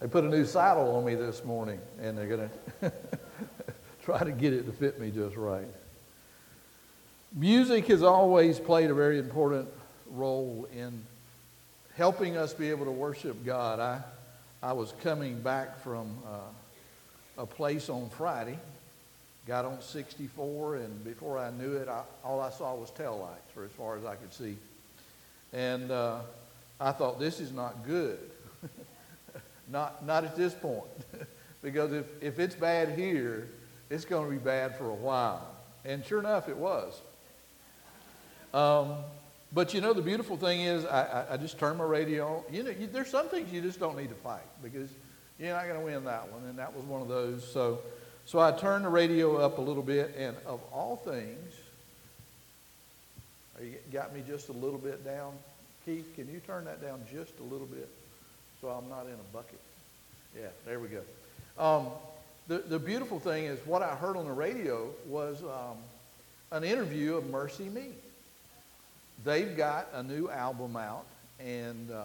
They put a new saddle on me this morning, and they're going to try to get it to fit me just right. Music has always played a very important role in helping us be able to worship God. I, I was coming back from uh, a place on Friday, got on 64, and before I knew it, I, all I saw was tail lights for as far as I could see. And uh, I thought, this is not good. not, not at this point. because if, if it's bad here, it's going to be bad for a while. And sure enough, it was. Um, but you know, the beautiful thing is, I, I, I just turn my radio on. You know, you, there's some things you just don't need to fight because you're not going to win that one, and that was one of those. So, so I turned the radio up a little bit, and of all things, you got me just a little bit down. Keith, can you turn that down just a little bit so I'm not in a bucket? Yeah, there we go. Um, the, the beautiful thing is what I heard on the radio was um, an interview of MercyMe. they've got a new album out, and uh,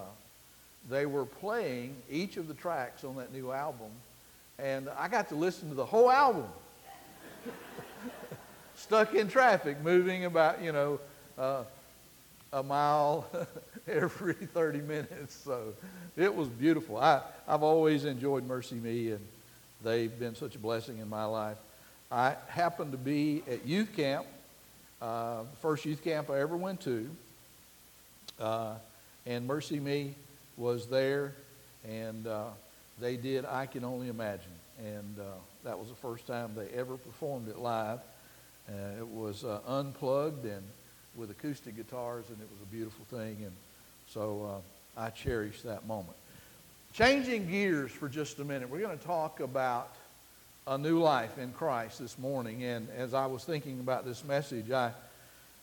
they were playing each of the tracks on that new album, and I got to listen to the whole album. Stuck in traffic, moving about, you know, uh, a mile every 30 minutes. So it was beautiful. I, I've always enjoyed MercyMe, and they've been such a blessing in my life. I happened to be at youth camp uh, first youth camp I ever went to. Uh, and MercyMe was there, and uh, they did I Can Only Imagine. And uh, that was the first time they ever performed it live. Uh, it was uh, unplugged and with acoustic guitars, and it was a beautiful thing. And so uh, I cherish that moment. Changing gears for just a minute, we're going to talk about a new life in Christ this morning. And as I was thinking about this message, I,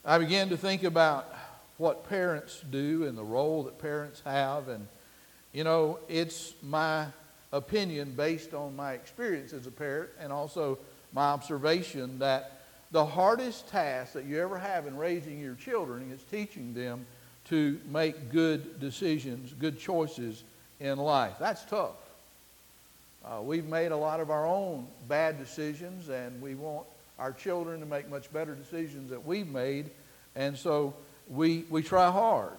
I began to think about what parents do and the role that parents have. And, you know, it's my opinion based on my experience as a parent and also my observation that the hardest task that you ever have in raising your children is teaching them to make good decisions, good choices in life. That's tough. Uh, we've made a lot of our own bad decisions, and we want our children to make much better decisions that we've made. And so we, we try hard,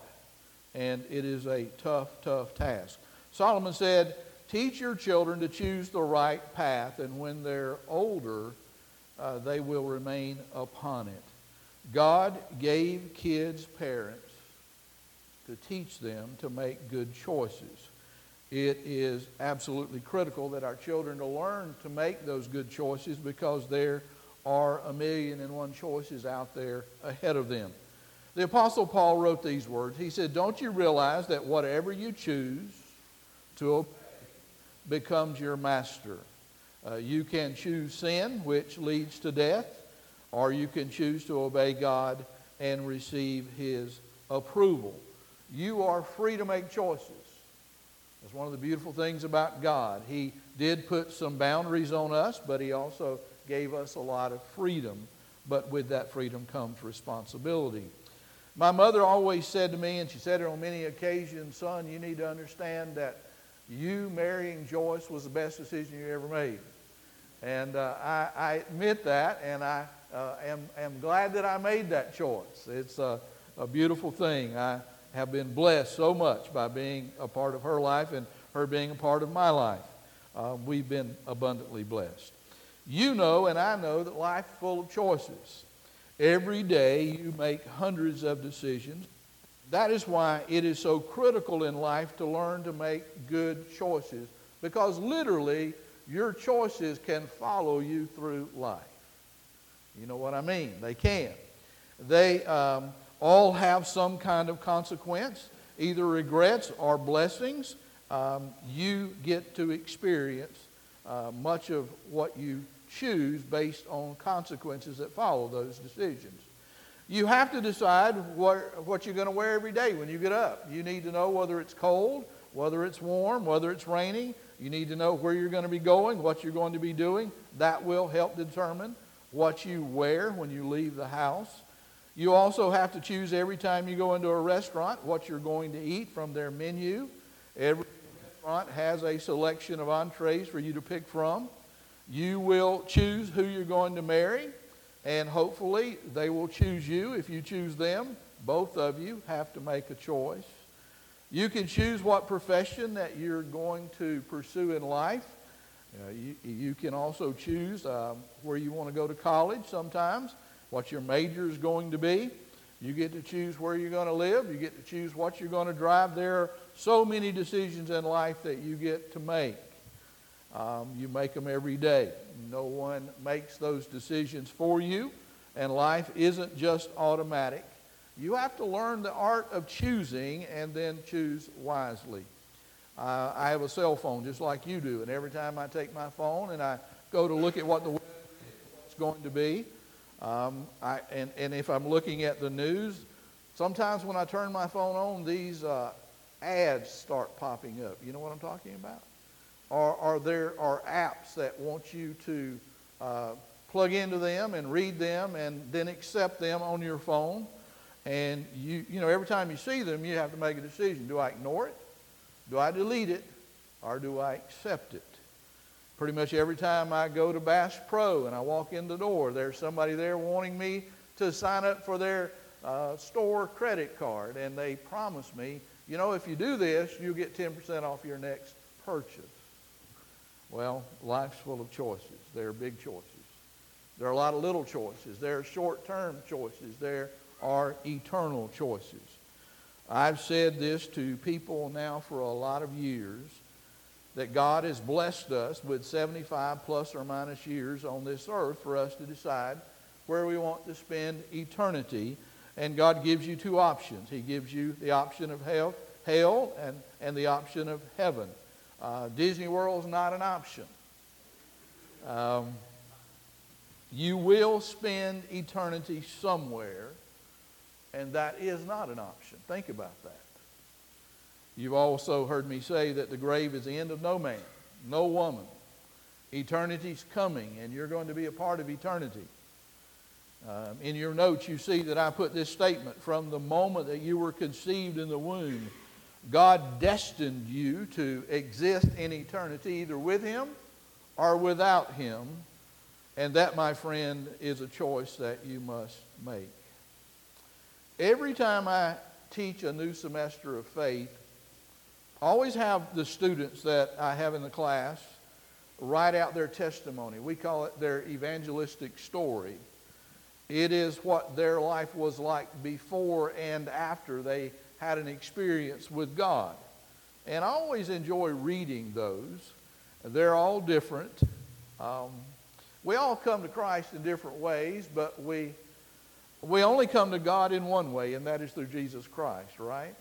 and it is a tough, tough task. Solomon said, Teach your children to choose the right path, and when they're older, uh, they will remain upon it. God gave kids parents to teach them to make good choices it is absolutely critical that our children to learn to make those good choices because there are a million and one choices out there ahead of them. The Apostle Paul wrote these words. He said, Don't you realize that whatever you choose to obey becomes your master? Uh, you can choose sin, which leads to death, or you can choose to obey God and receive His approval. You are free to make choices. That's one of the beautiful things about God. He did put some boundaries on us, but He also gave us a lot of freedom. But with that freedom comes responsibility. My mother always said to me, and she said it on many occasions, son, you need to understand that you marrying Joyce was the best decision you ever made. And uh, I, I, admit that, and I uh, am, am glad that I made that choice. It's a, a beautiful thing. I, have been blessed so much by being a part of her life and her being a part of my life. Uh, we've been abundantly blessed. You know, and I know, that life is full of choices. Every day you make hundreds of decisions. That is why it is so critical in life to learn to make good choices because literally your choices can follow you through life. You know what I mean? They can. They, um, all have some kind of consequence, either regrets or blessings. Um, you get to experience uh, much of what you choose based on consequences that follow those decisions. You have to decide what, what you're going to wear every day when you get up. You need to know whether it's cold, whether it's warm, whether it's raining. You need to know where you're going to be going, what you're going to be doing. That will help determine what you wear when you leave the house. You also have to choose every time you go into a restaurant what you're going to eat from their menu. Every restaurant has a selection of entrees for you to pick from. You will choose who you're going to marry, and hopefully they will choose you. If you choose them, both of you have to make a choice. You can choose what profession that you're going to pursue in life. Uh, you, you, can also choose um, where you want to go to college sometimes, what your major is going to be. You get to choose where you're going to live. You get to choose what you're going to drive. There are so many decisions in life that you get to make. Um, you make them every day. No one makes those decisions for you, and life isn't just automatic. You have to learn the art of choosing and then choose wisely. Uh, I have a cell phone just like you do, and every time I take my phone and I go to look at what the weather is going to be, um, I, and, and if I'm looking at the news, sometimes when I turn my phone on, these uh, ads start popping up. You know what I'm talking about? Or, or there are apps that want you to uh, plug into them and read them and then accept them on your phone. And you, you know, every time you see them, you have to make a decision. Do I ignore it? Do I delete it? Or do I accept it? Pretty much every time I go to Bass Pro and I walk in the door, there's somebody there wanting me to sign up for their uh, store credit card. And they promise me, you know, if you do this, you'll get 10% off your next purchase. Well, life's full of choices. There are big choices. There are a lot of little choices. There are short term choices. There are eternal choices. I've said this to people now for a lot of years that God has blessed us with 75 plus or minus years on this earth for us to decide where we want to spend eternity. And God gives you two options. He gives you the option of hell, hell and, and the option of heaven. Uh, Disney World is not an option. Um, you will spend eternity somewhere, and that is not an option. Think about that. You've also heard me say that the grave is the end of no man, no woman. Eternity's coming, and you're going to be a part of eternity. Um, in your notes, you see that I put this statement from the moment that you were conceived in the womb, God destined you to exist in eternity either with Him or without Him. And that, my friend, is a choice that you must make. Every time I teach a new semester of faith, always have the students that I have in the class write out their testimony. We call it their evangelistic story. It is what their life was like before and after they had an experience with God. And I always enjoy reading those. They're all different. Um, we all come to Christ in different ways, but we, we only come to God in one way, and that is through Jesus Christ, right?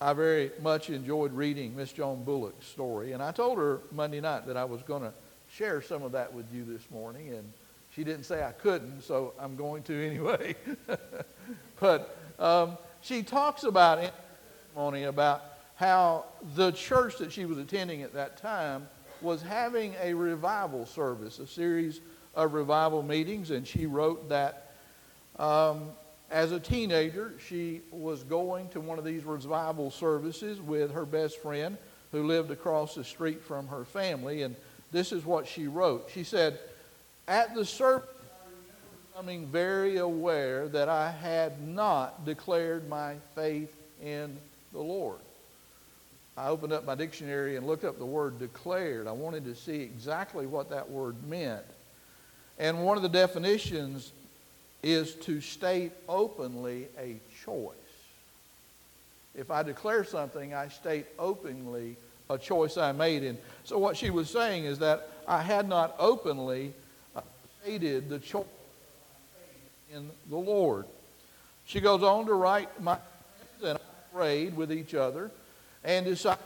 I very much enjoyed reading Miss Joan Bullock's story, and I told her Monday night that I was going to share some of that with you this morning, and she didn't say I couldn't, so I'm going to anyway. but um, she talks about it, about how the church that she was attending at that time was having a revival service, a series of revival meetings, and she wrote that um, as a teenager, she was going to one of these revival services with her best friend who lived across the street from her family, and this is what she wrote. She said, At the service, becoming very aware that I had not declared my faith in the Lord. I opened up my dictionary and looked up the word declared. I wanted to see exactly what that word meant. And one of the definitions is to state openly a choice. If I declare something, I state openly a choice I made. And so what she was saying is that I had not openly uh, stated the choice in the Lord. She goes on to write, My friends and I prayed with each other and decided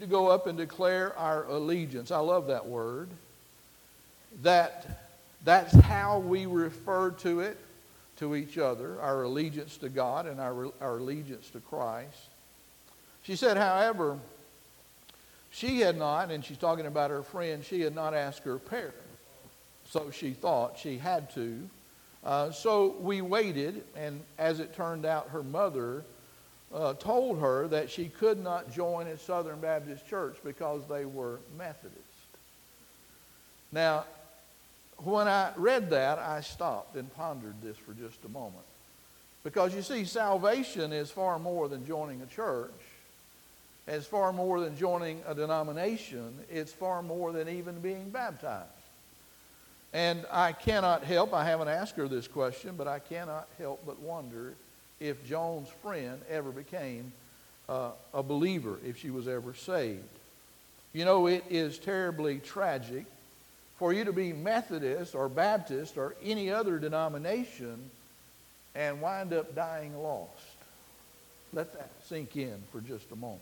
to go up and declare our allegiance. I love that word. That that's how we refer to it to each other, our allegiance to God and our, our allegiance to Christ. She said, however, she had not, and she's talking about her friend, she had not asked her parents. So she thought she had to. Uh, so we waited, and as it turned out, her mother uh, told her that she could not join a Southern Baptist church because they were Methodist. Now, when I read that, I stopped and pondered this for just a moment. Because you see, salvation is far more than joining a church. It's far more than joining a denomination. It's far more than even being baptized. And I cannot help, I haven't asked her this question, but I cannot help but wonder if Joan's friend ever became uh, a believer, if she was ever saved. You know, it is terribly tragic for you to be Methodist or Baptist or any other denomination and wind up dying lost. Let that sink in for just a moment.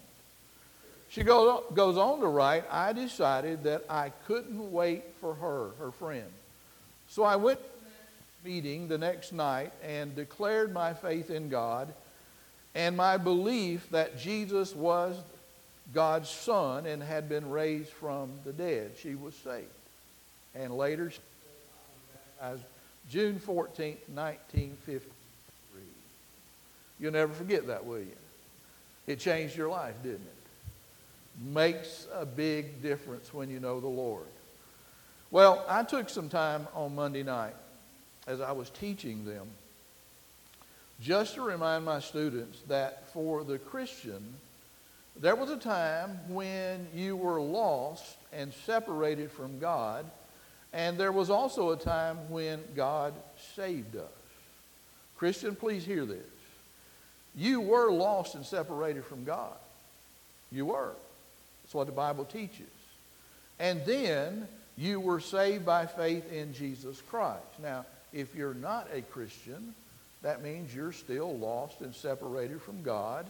She goes, goes on to write, I decided that I couldn't wait for her, her friend. So I went to meeting the next night and declared my faith in God and my belief that Jesus was God's son and had been raised from the dead. She was saved. And later, as June 14, 1953. You'll never forget that, will you? It changed your life, didn't it? Makes a big difference when you know the Lord. Well, I took some time on Monday night as I was teaching them just to remind my students that for the Christian, there was a time when you were lost and separated from God, and there was also a time when God saved us. Christian, please hear this. You were lost and separated from God. You were. That's what the Bible teaches. And then you were saved by faith in Jesus Christ. Now, if you're not a Christian, that means you're still lost and separated from God.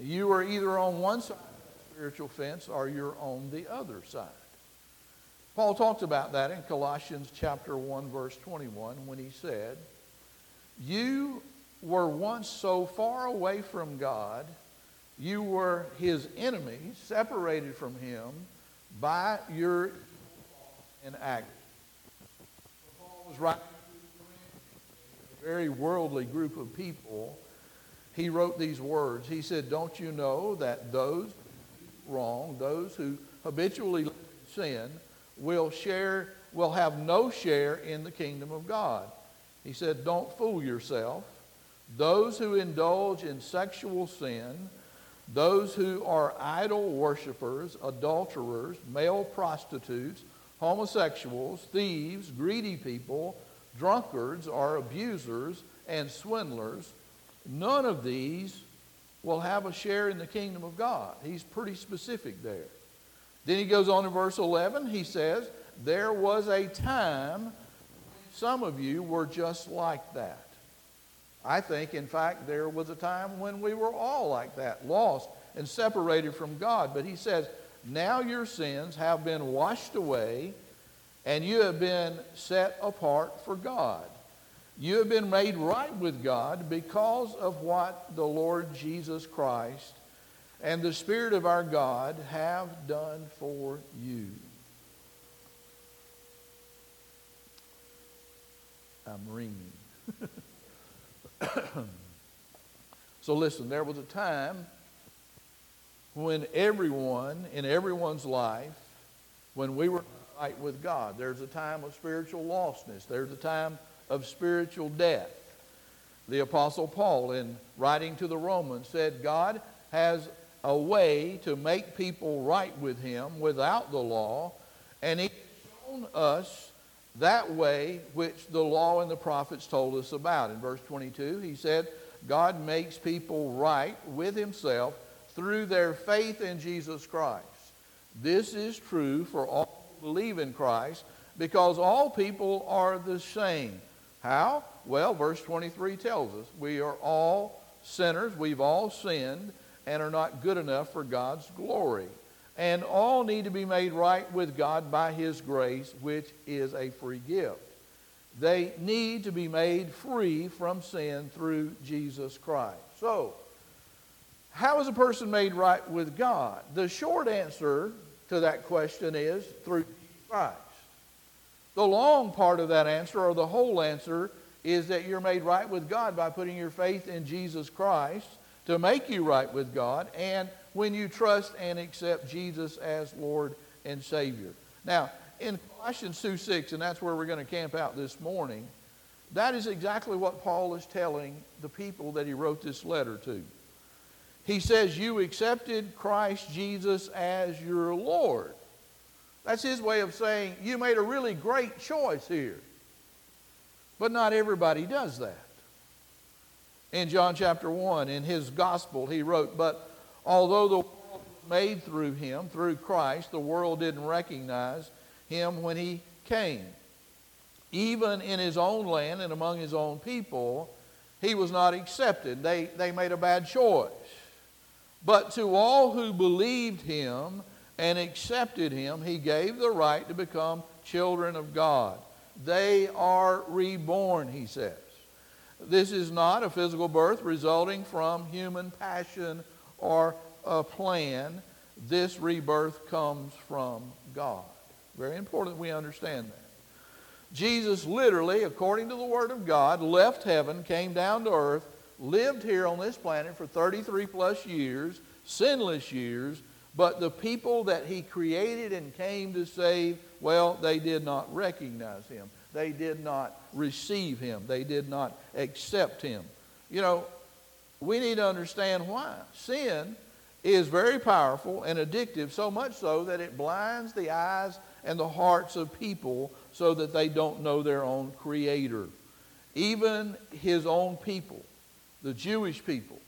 You are either on one side of the spiritual fence or you're on the other side. Paul talked about that in Colossians chapter 1 verse 21 when he said, "You were once so far away from God, you were his enemies, separated from him by your act. Paul was writing to a very worldly group of people. He wrote these words. He said, Don't you know that those wrong, those who habitually sin, will share, will have no share in the kingdom of God? He said, Don't fool yourself. Those who indulge in sexual sin, those who are idol worshippers, adulterers, male prostitutes, homosexuals, thieves, greedy people, drunkards, or abusers and swindlers, none of these will have a share in the kingdom of God. He's pretty specific there. Then he goes on in verse 11. He says, There was a time some of you were just like that. I think, in fact, there was a time when we were all like that, lost and separated from God. But he says, now your sins have been washed away, and you have been set apart for God. You have been made right with God because of what the Lord Jesus Christ and the Spirit of our God have done for you. I'm ringing. so listen, there was a time when everyone, in everyone's life, when we were right with God, there's a time of spiritual lostness. There's a time of spiritual death. The Apostle Paul, in writing to the Romans, said, God has a way to make people right with him without the law, and he's shown us that way which the law and the prophets told us about. In verse 22, he said, God makes people right with himself through their faith in Jesus Christ. This is true for all who believe in Christ because all people are the same. How? Well, verse 23 tells us we are all sinners, we've all sinned, and are not good enough for God's glory and all need to be made right with God by His grace, which is a free gift. They need to be made free from sin through Jesus Christ. So, how is a person made right with God? The short answer to that question is through Christ. The long part of that answer, or the whole answer, is that you're made right with God by putting your faith in Jesus Christ to make you right with God, and when you trust and accept Jesus as Lord and Savior. Now, in Colossians 2 6, and that's where we're going to camp out this morning, that is exactly what Paul is telling the people that he wrote this letter to. He says, You accepted Christ Jesus as your Lord. That's his way of saying, You made a really great choice here. But not everybody does that. In John chapter 1, in his gospel, he wrote, But although the world was made through him, through Christ, the world didn't recognize him when he came. Even in his own land and among his own people, he was not accepted. They, they made a bad choice. But to all who believed him and accepted him, he gave the right to become children of God. They are reborn, he says. This is not a physical birth resulting from human passion or a plan. This rebirth comes from God. Very important we understand that. Jesus literally, according to the Word of God, left heaven, came down to earth, lived here on this planet for 33 plus years, sinless years, but the people that he created and came to save, well, they did not recognize him. They did not receive him. They did not accept him. You know, we need to understand why. Sin is very powerful and addictive, so much so that it blinds the eyes and the hearts of people so that they don't know their own creator. Even his own people, the Jewish people,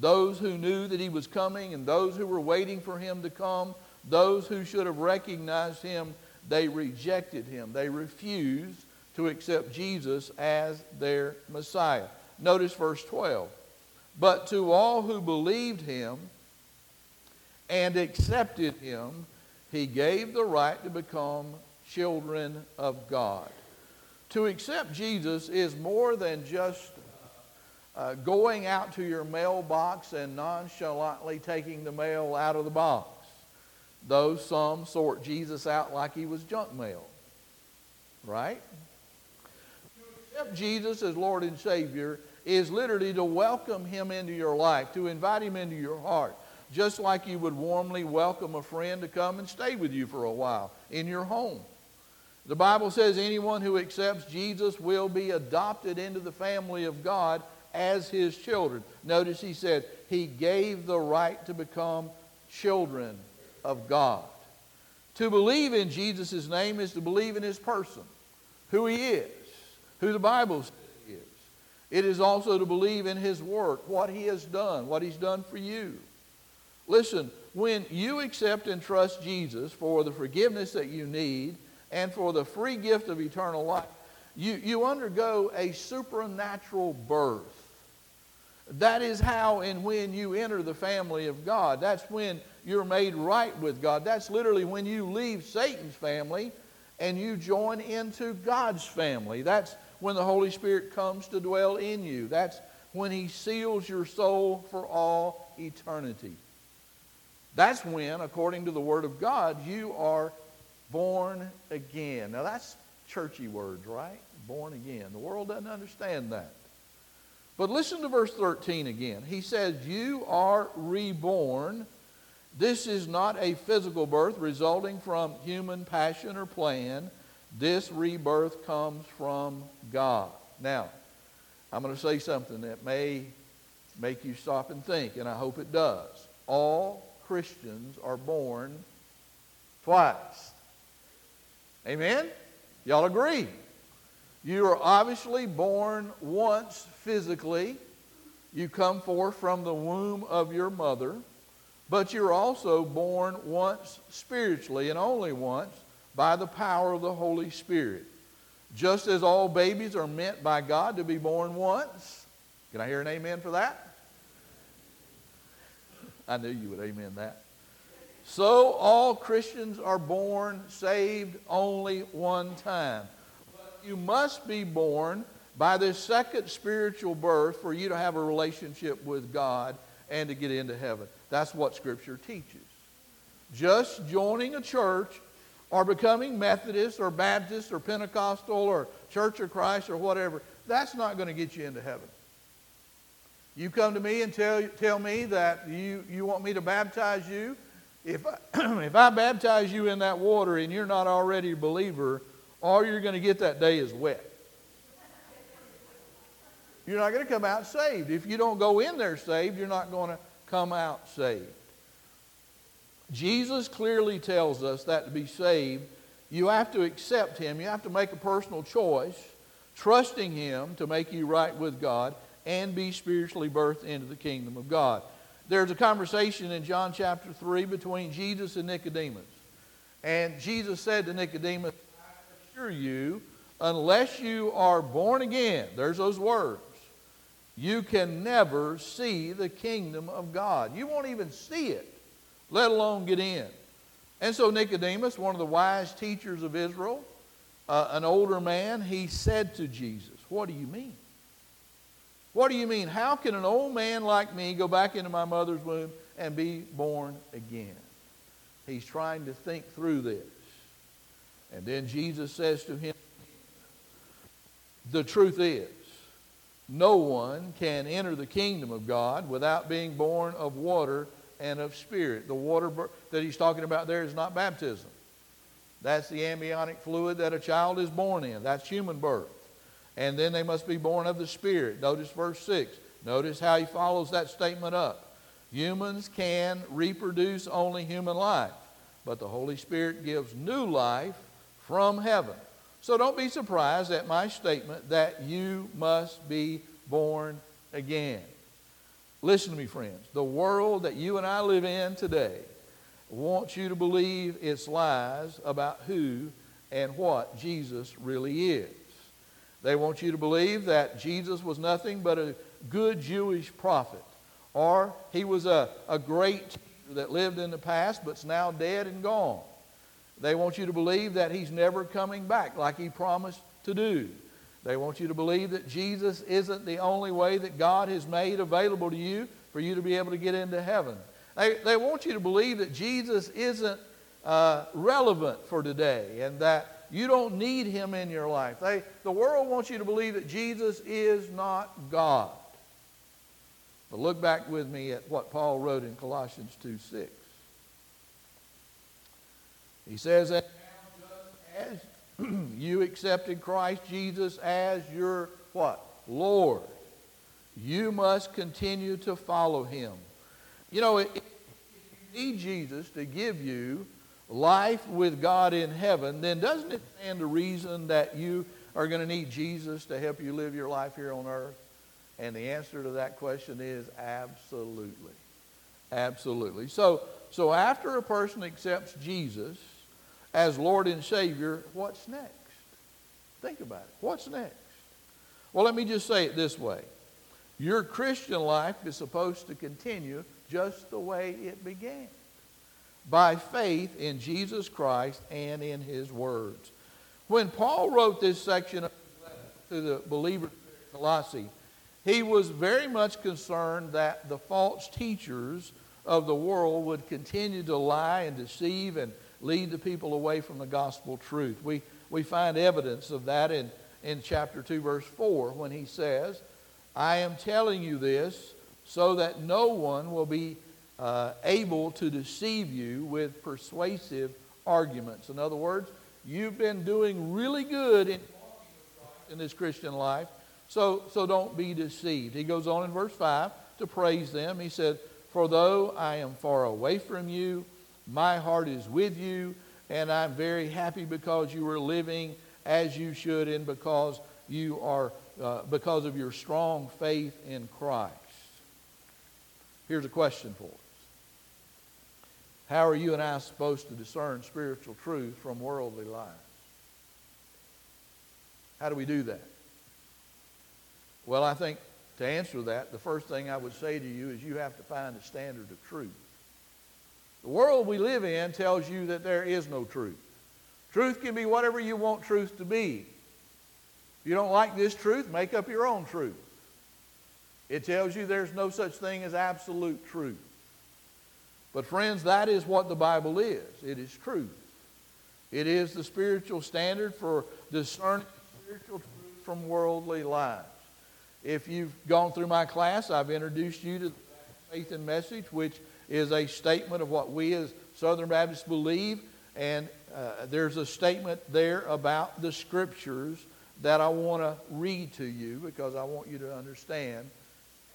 those who knew that he was coming and those who were waiting for him to come, those who should have recognized him, they rejected him. They refused to accept Jesus as their Messiah. Notice verse 12. But to all who believed him and accepted him, he gave the right to become children of God. To accept Jesus is more than just uh, going out to your mailbox and nonchalantly taking the mail out of the box. Though some sort Jesus out like he was junk mail. Right? Accept Jesus as Lord and Savior is literally to welcome him into your life, to invite him into your heart, just like you would warmly welcome a friend to come and stay with you for a while in your home. The Bible says anyone who accepts Jesus will be adopted into the family of God as his children. Notice he said he gave the right to become children of God. To believe in Jesus' name is to believe in his person, who he is, who the Bible says is. It is also to believe in his work, what he has done, what he's done for you. Listen, when you accept and trust Jesus for the forgiveness that you need and for the free gift of eternal life, you, you undergo a supernatural birth. That is how and when you enter the family of God. That's when you're made right with God. That's literally when you leave Satan's family and you join into God's family. That's when the Holy Spirit comes to dwell in you. That's when He seals your soul for all eternity. That's when, according to the Word of God, you are born again. Now, that's churchy words, right? Born again. The world doesn't understand that. But listen to verse 13 again. He says, You are reborn. This is not a physical birth resulting from human passion or plan. This rebirth comes from God. Now, I'm going to say something that may make you stop and think, and I hope it does. All Christians are born twice. Amen? Y'all agree? You are obviously born once physically. You come forth from the womb of your mother. But you're also born once spiritually and only once by the power of the Holy Spirit. Just as all babies are meant by God to be born once. Can I hear an amen for that? I knew you would amen that. So all Christians are born saved only one time. But you must be born by this second spiritual birth for you to have a relationship with God and to get into heaven. That's what Scripture teaches. Just joining a church or becoming Methodist or Baptist or Pentecostal or Church of Christ or whatever, that's not going to get you into heaven. You come to me and tell, tell me that you, you want me to baptize you. If I, if I baptize you in that water and you're not already a believer, all you're going to get that day is wet. You're not going to come out saved. If you don't go in there saved, you're not going to come out saved. Jesus clearly tells us that to be saved, you have to accept Him. You have to make a personal choice, trusting Him to make you right with God and be spiritually birthed into the kingdom of God. There's a conversation in John chapter 3 between Jesus and Nicodemus. And Jesus said to Nicodemus, I assure you, unless you are born again, there's those words, you can never see the kingdom of God. You won't even see it, let alone get in. And so Nicodemus, one of the wise teachers of Israel, uh, an older man, he said to Jesus, What do you mean? What do you mean? How can an old man like me go back into my mother's womb and be born again? He's trying to think through this. And then Jesus says to him, The truth is, no one can enter the kingdom of God without being born of water and of spirit. The water that he's talking about there is not baptism. That's the amniotic fluid that a child is born in. That's human birth. And then they must be born of the Spirit. Notice verse 6. Notice how he follows that statement up. Humans can reproduce only human life, but the Holy Spirit gives new life from heaven. So don't be surprised at my statement that you must be born again. Listen to me, friends. The world that you and I live in today wants you to believe its lies about who and what Jesus really is. They want you to believe that Jesus was nothing but a good Jewish prophet, or he was a, a great that lived in the past but's now dead and gone. They want you to believe that he's never coming back like he promised to do. They want you to believe that Jesus isn't the only way that God has made available to you for you to be able to get into heaven. They, they want you to believe that Jesus isn't uh, relevant for today and that you don't need him in your life. They, the world wants you to believe that Jesus is not God. But look back with me at what Paul wrote in Colossians 2 6. He says that as you accepted Christ Jesus as your what? Lord. You must continue to follow him. You know, if you need Jesus to give you life with God in heaven, then doesn't it stand to reason that you are going to need Jesus to help you live your life here on earth? And the answer to that question is absolutely. Absolutely. So, so after a person accepts Jesus, as Lord and Savior, what's next? Think about it. What's next? Well, let me just say it this way your Christian life is supposed to continue just the way it began by faith in Jesus Christ and in His words. When Paul wrote this section of to the believers in Colossae, he was very much concerned that the false teachers of the world would continue to lie and deceive and lead the people away from the gospel truth. We, we find evidence of that in, in chapter 2, verse 4, when he says, I am telling you this so that no one will be uh, able to deceive you with persuasive arguments. In other words, you've been doing really good in, in this Christian life, so, so don't be deceived. He goes on in verse 5 to praise them. He said, For though I am far away from you, my heart is with you, and I'm very happy because you are living as you should and because you are uh, because of your strong faith in Christ. Here's a question for us. How are you and I supposed to discern spiritual truth from worldly lies? How do we do that? Well, I think to answer that, the first thing I would say to you is you have to find a standard of truth. The world we live in tells you that there is no truth. Truth can be whatever you want truth to be. If you don't like this truth, make up your own truth. It tells you there's no such thing as absolute truth. But, friends, that is what the Bible is it is truth. It is the spiritual standard for discerning spiritual truth from worldly lies. If you've gone through my class, I've introduced you to faith and message, which is a statement of what we as Southern Baptists believe. And uh, there's a statement there about the scriptures that I want to read to you because I want you to understand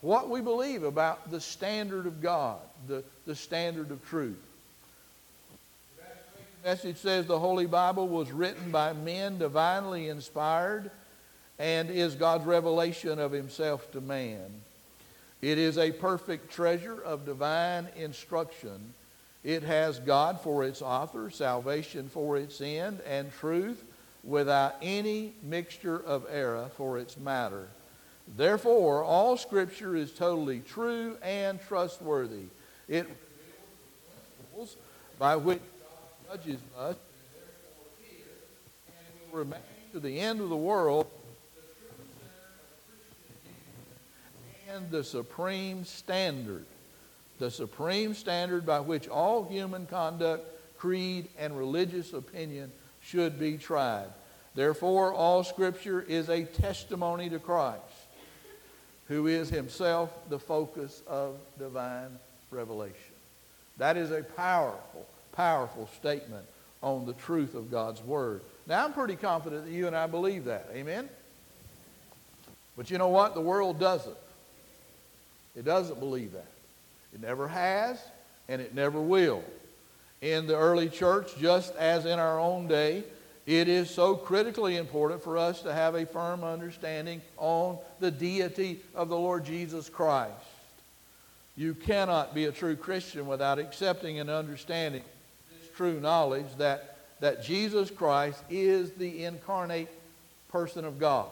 what we believe about the standard of God, the, the standard of truth. The message says the Holy Bible was written by men divinely inspired and is God's revelation of himself to man. It is a perfect treasure of divine instruction. It has God for its author, salvation for its end, and truth without any mixture of error for its matter. Therefore, all Scripture is totally true and trustworthy. It by which God judges us, and will remain to the end of the world and the supreme standard, the supreme standard by which all human conduct, creed, and religious opinion should be tried. Therefore, all Scripture is a testimony to Christ, who is himself the focus of divine revelation. That is a powerful, powerful statement on the truth of God's Word. Now, I'm pretty confident that you and I believe that. Amen? But you know what? The world doesn't. It doesn't believe that. It never has, and it never will. In the early church, just as in our own day, it is so critically important for us to have a firm understanding on the deity of the Lord Jesus Christ. You cannot be a true Christian without accepting and understanding this true knowledge that, that Jesus Christ is the incarnate person of God.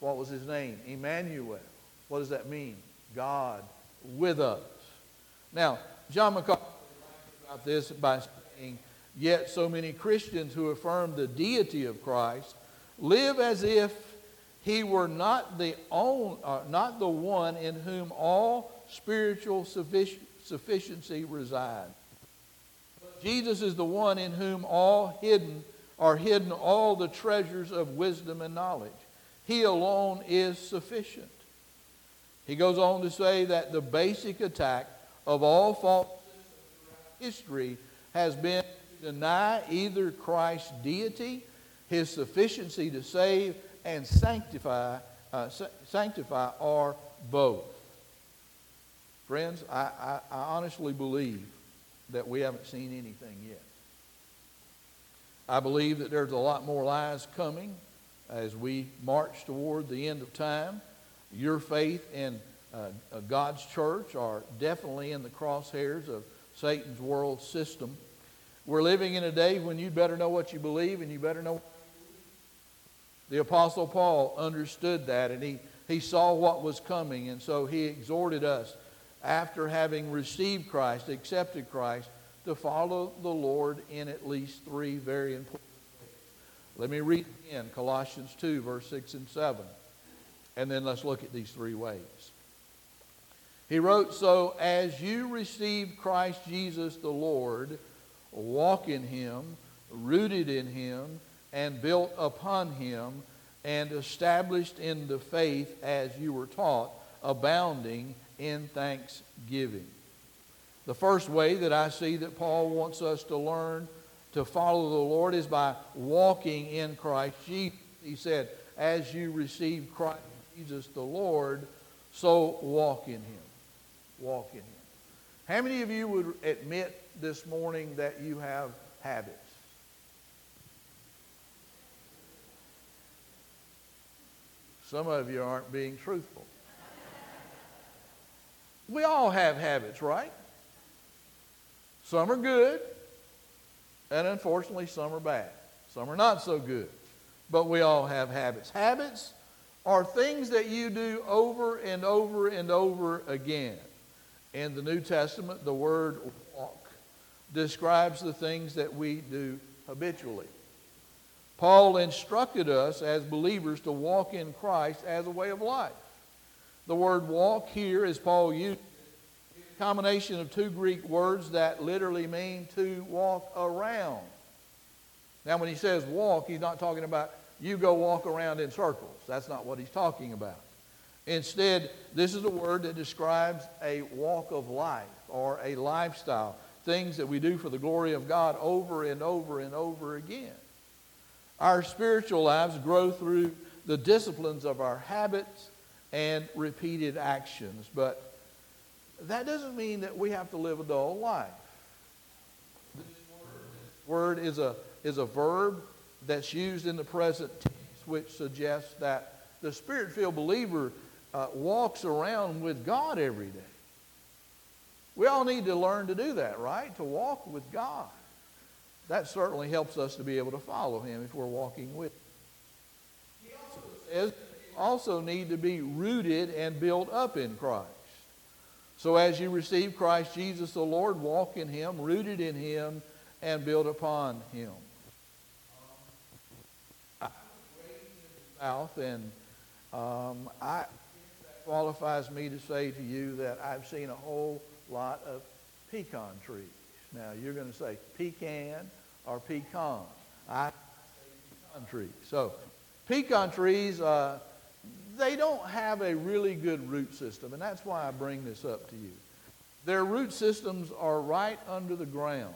What was his name? Emmanuel. What does that mean? God with us. Now, John MacArthur about this by saying, Yet so many Christians who affirm the deity of Christ live as if he were not the, own, uh, not the one in whom all spiritual sufficiency resides. Jesus is the one in whom all hidden are hidden all the treasures of wisdom and knowledge. He alone is sufficient. He goes on to say that the basic attack of all false history has been to deny either Christ's deity, his sufficiency to save and sanctify, uh, sanctify, or both. Friends, I, I, I honestly believe that we haven't seen anything yet. I believe that there's a lot more lies coming as we march toward the end of time. Your faith in uh, God's church are definitely in the crosshairs of Satan's world system. We're living in a day when you better know what you believe and you better know. The Apostle Paul understood that and he, he saw what was coming, and so he exhorted us, after having received Christ, accepted Christ, to follow the Lord in at least three very important ways. Let me read again Colossians 2, verse 6 and 7. And then let's look at these three ways. He wrote, So as you receive Christ Jesus the Lord, walk in him, rooted in him, and built upon him, and established in the faith as you were taught, abounding in thanksgiving. The first way that I see that Paul wants us to learn to follow the Lord is by walking in Christ. He said, As you receive Christ Jesus the Lord, so walk in him. Walk in him. How many of you would admit this morning that you have habits? Some of you aren't being truthful. We all have habits, right? Some are good, and unfortunately, some are bad. Some are not so good. But we all have habits. Habits are things that you do over and over and over again. In the New Testament, the word walk describes the things that we do habitually. Paul instructed us as believers to walk in Christ as a way of life. The word walk here, as Paul used, a combination of two Greek words that literally mean to walk around. Now, when he says walk, he's not talking about you go walk around in circles. That's not what he's talking about. Instead, this is a word that describes a walk of life or a lifestyle, things that we do for the glory of God over and over and over again. Our spiritual lives grow through the disciplines of our habits and repeated actions, but that doesn't mean that we have to live a dull life. This word is a, is a verb that's used in the present tense, which suggests that the spirit filled believer uh, walks around with God every day. We all need to learn to do that, right? To walk with God. That certainly helps us to be able to follow Him if we're walking with Him. He also says also need to be rooted and built up in Christ. So as you receive Christ Jesus the Lord, walk in Him, rooted in Him, and build upon Him. South, and um, I qualifies me to say to you that I've seen a whole lot of pecan trees. Now you're going to say pecan or pecan. I say pecan trees. So pecan trees. Uh, they don't have a really good root system, and that's why I bring this up to you. Their root systems are right under the ground.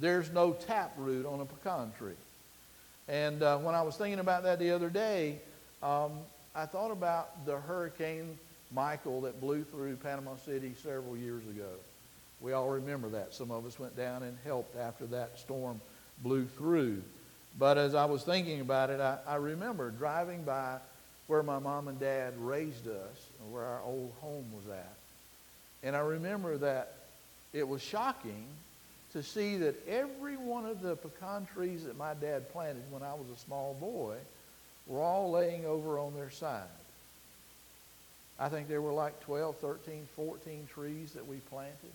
There's no tap root on a pecan tree. And uh, when I was thinking about that the other day, um, I thought about the Hurricane Michael that blew through Panama City several years ago. We all remember that. Some of us went down and helped after that storm blew through. But as I was thinking about it, I, I remember driving by where my mom and dad raised us, where our old home was at. And I remember that it was shocking to see that every one of the pecan trees that my dad planted when I was a small boy were all laying over on their side. I think there were like 12, 13, 14 trees that we planted,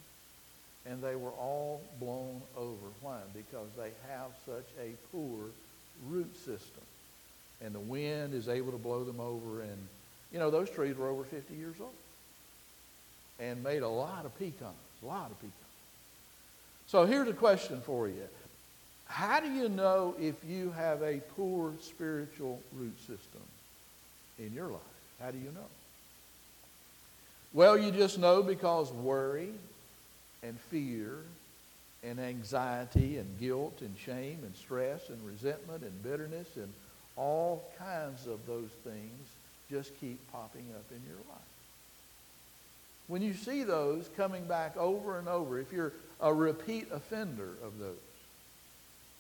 and they were all blown over. Why? Because they have such a poor root system and the wind is able to blow them over. And, you know, those trees were over 50 years old and made a lot of pecans, a lot of pecans. So here's a question for you. How do you know if you have a poor spiritual root system in your life? How do you know? Well, you just know because worry and fear and anxiety and guilt and shame and stress and resentment and bitterness and all kinds of those things just keep popping up in your life. When you see those coming back over and over, if you're a repeat offender of those,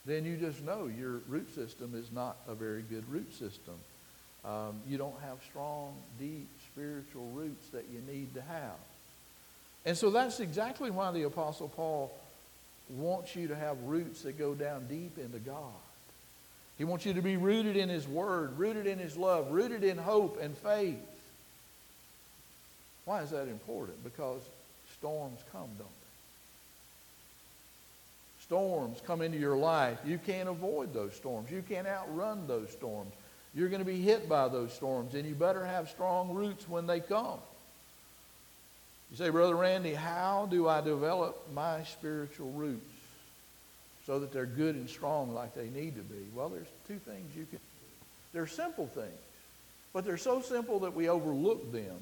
then you just know your root system is not a very good root system. Um, you don't have strong, deep spiritual roots that you need to have. And so that's exactly why the Apostle Paul wants you to have roots that go down deep into God. He wants you to be rooted in His Word, rooted in His love, rooted in hope and faith. Why is that important? Because storms come, don't they? Storms come into your life. You can't avoid those storms. You can't outrun those storms. You're going to be hit by those storms, and you better have strong roots when they come. You say, Brother Randy, how do I develop my spiritual roots? so that they're good and strong like they need to be? Well, there's two things you can They're simple things, but they're so simple that we overlook them.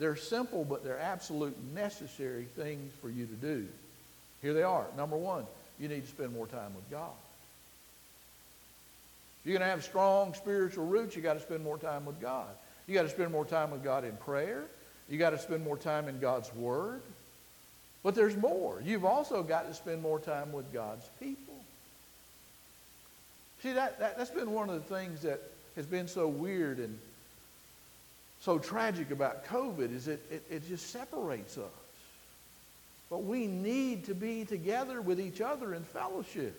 They're simple, but they're absolute necessary things for you to do. Here they are. Number one, you need to spend more time with God. If you're going to have strong spiritual roots, you got to spend more time with God. You got to spend more time with God in prayer. You got to spend more time in God's Word. But there's more. You've also got to spend more time with God's people. See, that, that, that's been one of the things that has been so weird and so tragic about COVID is it, it, it just separates us. But we need to be together with each other in fellowship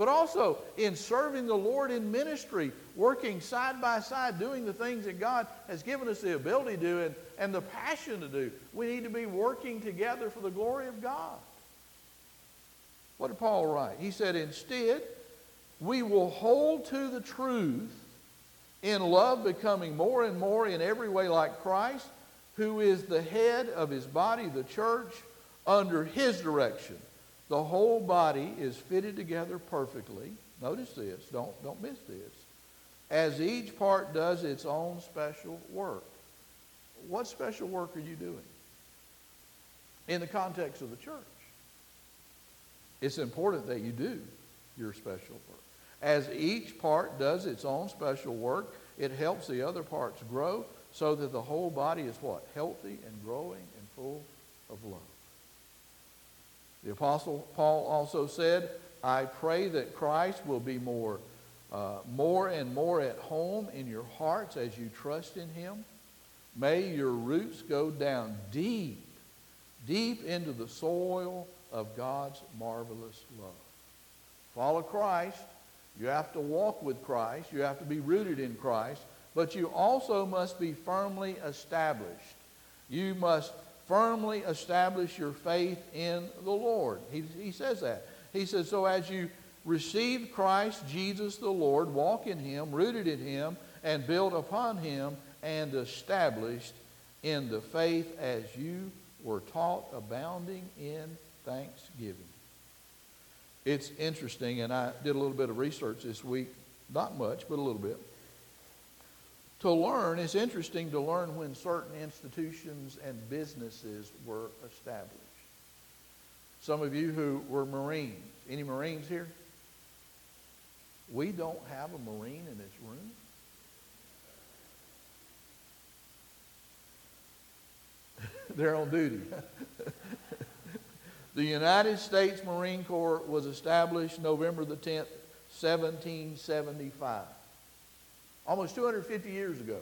but also in serving the Lord in ministry, working side by side, doing the things that God has given us the ability to do and, and the passion to do. We need to be working together for the glory of God. What did Paul write? He said, Instead, we will hold to the truth in love, becoming more and more in every way like Christ, who is the head of his body, the church, under his direction the whole body is fitted together perfectly. Notice this, don't, don't miss this. as each part does its own special work. What special work are you doing? In the context of the church. It's important that you do your special work. As each part does its own special work, it helps the other parts grow so that the whole body is what? Healthy and growing and full of love. The Apostle Paul also said, I pray that Christ will be more, uh, more and more at home in your hearts as you trust in him. May your roots go down deep, deep into the soil of God's marvelous love. Follow Christ. You have to walk with Christ. You have to be rooted in Christ. But you also must be firmly established. You must firmly establish your faith in the Lord. He, he says that. He says, So as you receive Christ Jesus the Lord, walk in him, rooted in him, and built upon him, and established in the faith as you were taught, abounding in thanksgiving. It's interesting, and I did a little bit of research this week, not much, but a little bit. To learn, it's interesting to learn when certain institutions and businesses were established. Some of you who were Marines, any Marines here? We don't have a Marine in this room. They're on duty. the United States Marine Corps was established November the 10th, 1775, almost 250 years ago.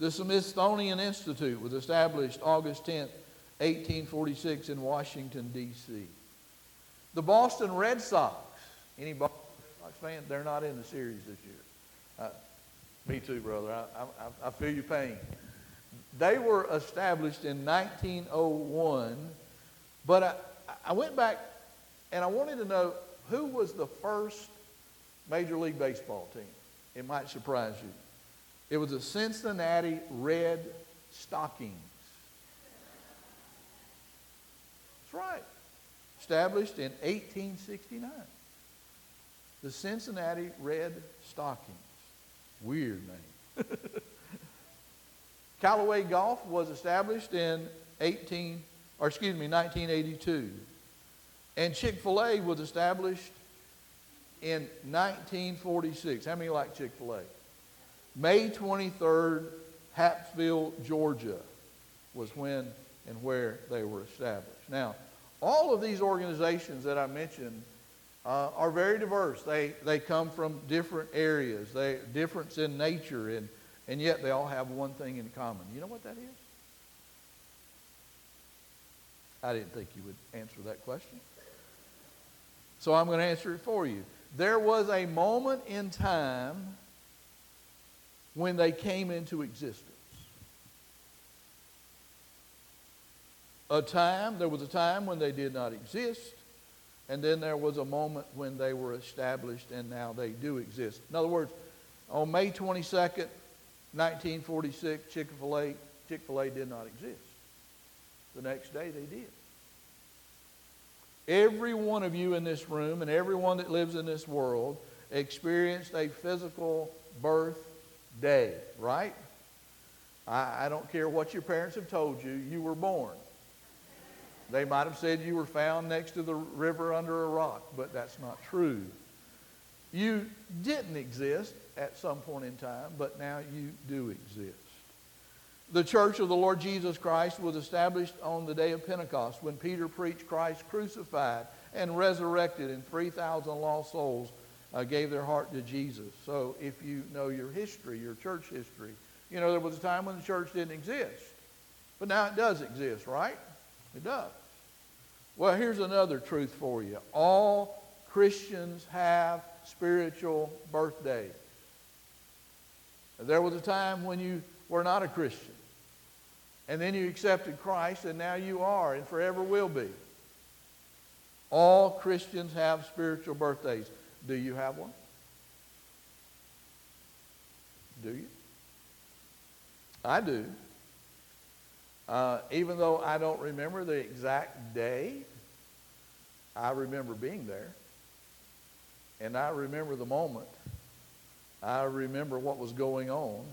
The Smithsonian Institute was established August 10th, 1846 in Washington, D.C. The Boston Red Sox, any Boston Red Sox fan? They're not in the series this year. Uh, me too, brother. I, I, I feel your pain. They were established in 1901, but I, I went back and I wanted to know who was the first Major League Baseball team. It might surprise you. It was the Cincinnati Red Stockings. That's right. Established in 1869. The Cincinnati Red Stockings. Weird name. Callaway Golf was established in 18, or excuse me, 1982. And Chick-fil-A was established in 1946. How many like Chick-fil-A? May 23rd, Hapeville, Georgia was when and where they were established. Now, all of these organizations that I mentioned uh, are very diverse. They, they come from different areas, they difference in nature, and and yet they all have one thing in common. You know what that is? I didn't think you would answer that question. So I'm going to answer it for you. There was a moment in time when they came into existence. A time, there was a time when they did not exist, and then there was a moment when they were established and now they do exist. In other words, on May 22nd, 1946, Chick-fil-A, Chick-fil-A did not exist. The next day they did. Every one of you in this room and everyone that lives in this world experienced a physical birth day, right? I, I don't care what your parents have told you, you were born. They might have said you were found next to the river under a rock, but that's not true. You didn't exist at some point in time, but now you do exist. The church of the Lord Jesus Christ was established on the day of Pentecost when Peter preached Christ crucified and resurrected, and 3,000 lost souls uh, gave their heart to Jesus. So if you know your history, your church history, you know there was a time when the church didn't exist. But now it does exist, right? It does. Well, here's another truth for you. All Christians have spiritual birthdays. There was a time when you were not a Christian. And then you accepted Christ, and now you are and forever will be. All Christians have spiritual birthdays. Do you have one? Do you? I do. Uh, even though I don't remember the exact day, I remember being there. And I remember the moment I remember what was going on.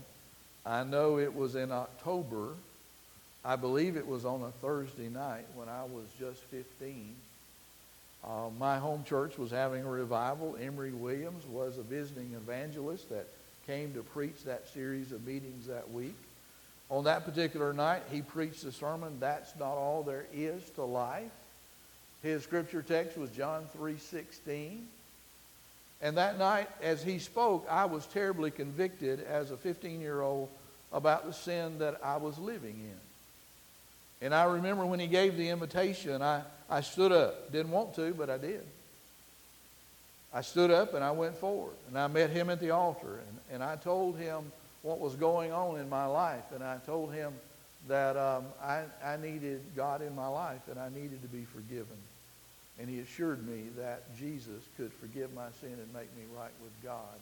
I know it was in October. I believe it was on a Thursday night when I was just 15. Uh, my home church was having a revival. Emery Williams was a visiting evangelist that came to preach that series of meetings that week. On that particular night, he preached the sermon, That's Not All There Is to Life. His scripture text was John 3.16. And that night, as he spoke, I was terribly convicted as a 15-year-old about the sin that I was living in. And I remember when he gave the invitation, I, I stood up. Didn't want to, but I did. I stood up and I went forward. And I met him at the altar. And, and I told him what was going on in my life. And I told him that um, I, I needed God in my life and I needed to be forgiven. And he assured me that Jesus could forgive my sin and make me right with God.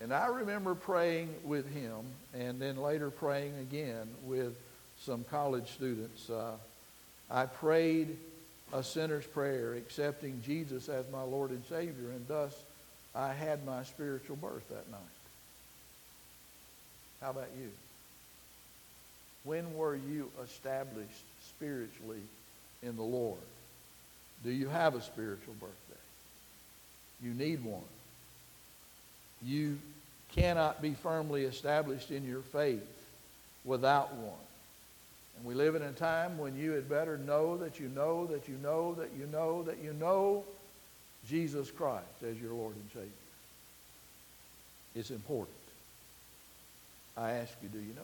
And I remember praying with him and then later praying again with some college students. Uh, I prayed a sinner's prayer, accepting Jesus as my Lord and Savior, and thus I had my spiritual birth that night. How about you? When were you established spiritually in the Lord? Do you have a spiritual birthday? You need one. You cannot be firmly established in your faith without one. And we live in a time when you had better know that you know that you know that you know that you know Jesus Christ as your Lord and Savior. It's important. I ask you, do you know?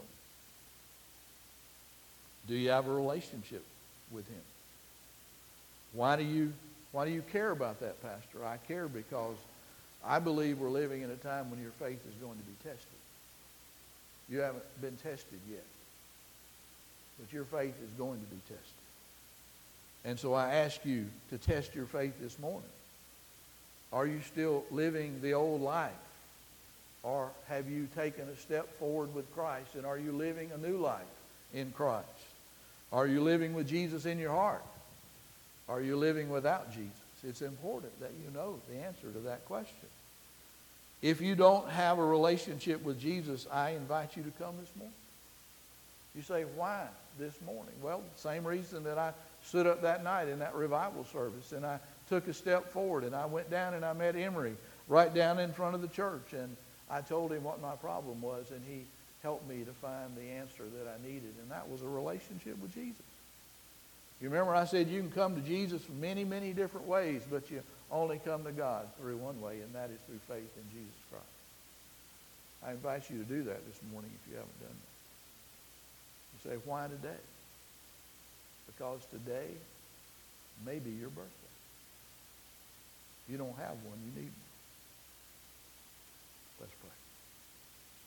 Do you have a relationship with him? Why do you why do you care about that, Pastor? I care because I believe we're living in a time when your faith is going to be tested. You haven't been tested yet. But your faith is going to be tested. And so I ask you to test your faith this morning. Are you still living the old life? Or have you taken a step forward with Christ and are you living a new life in Christ? Are you living with Jesus in your heart? Are you living without Jesus? It's important that you know the answer to that question. If you don't have a relationship with Jesus, I invite you to come this morning. You say, why this morning? Well, same reason that I stood up that night in that revival service and I took a step forward and I went down and I met Emery right down in front of the church and I told him what my problem was and he helped me to find the answer that I needed and that was a relationship with Jesus. You remember I said you can come to Jesus many, many different ways, but you only come to God through one way, and that is through faith in Jesus Christ. I invite you to do that this morning if you haven't done that. You say, why today? Because today may be your birthday. You don't have one, you need one.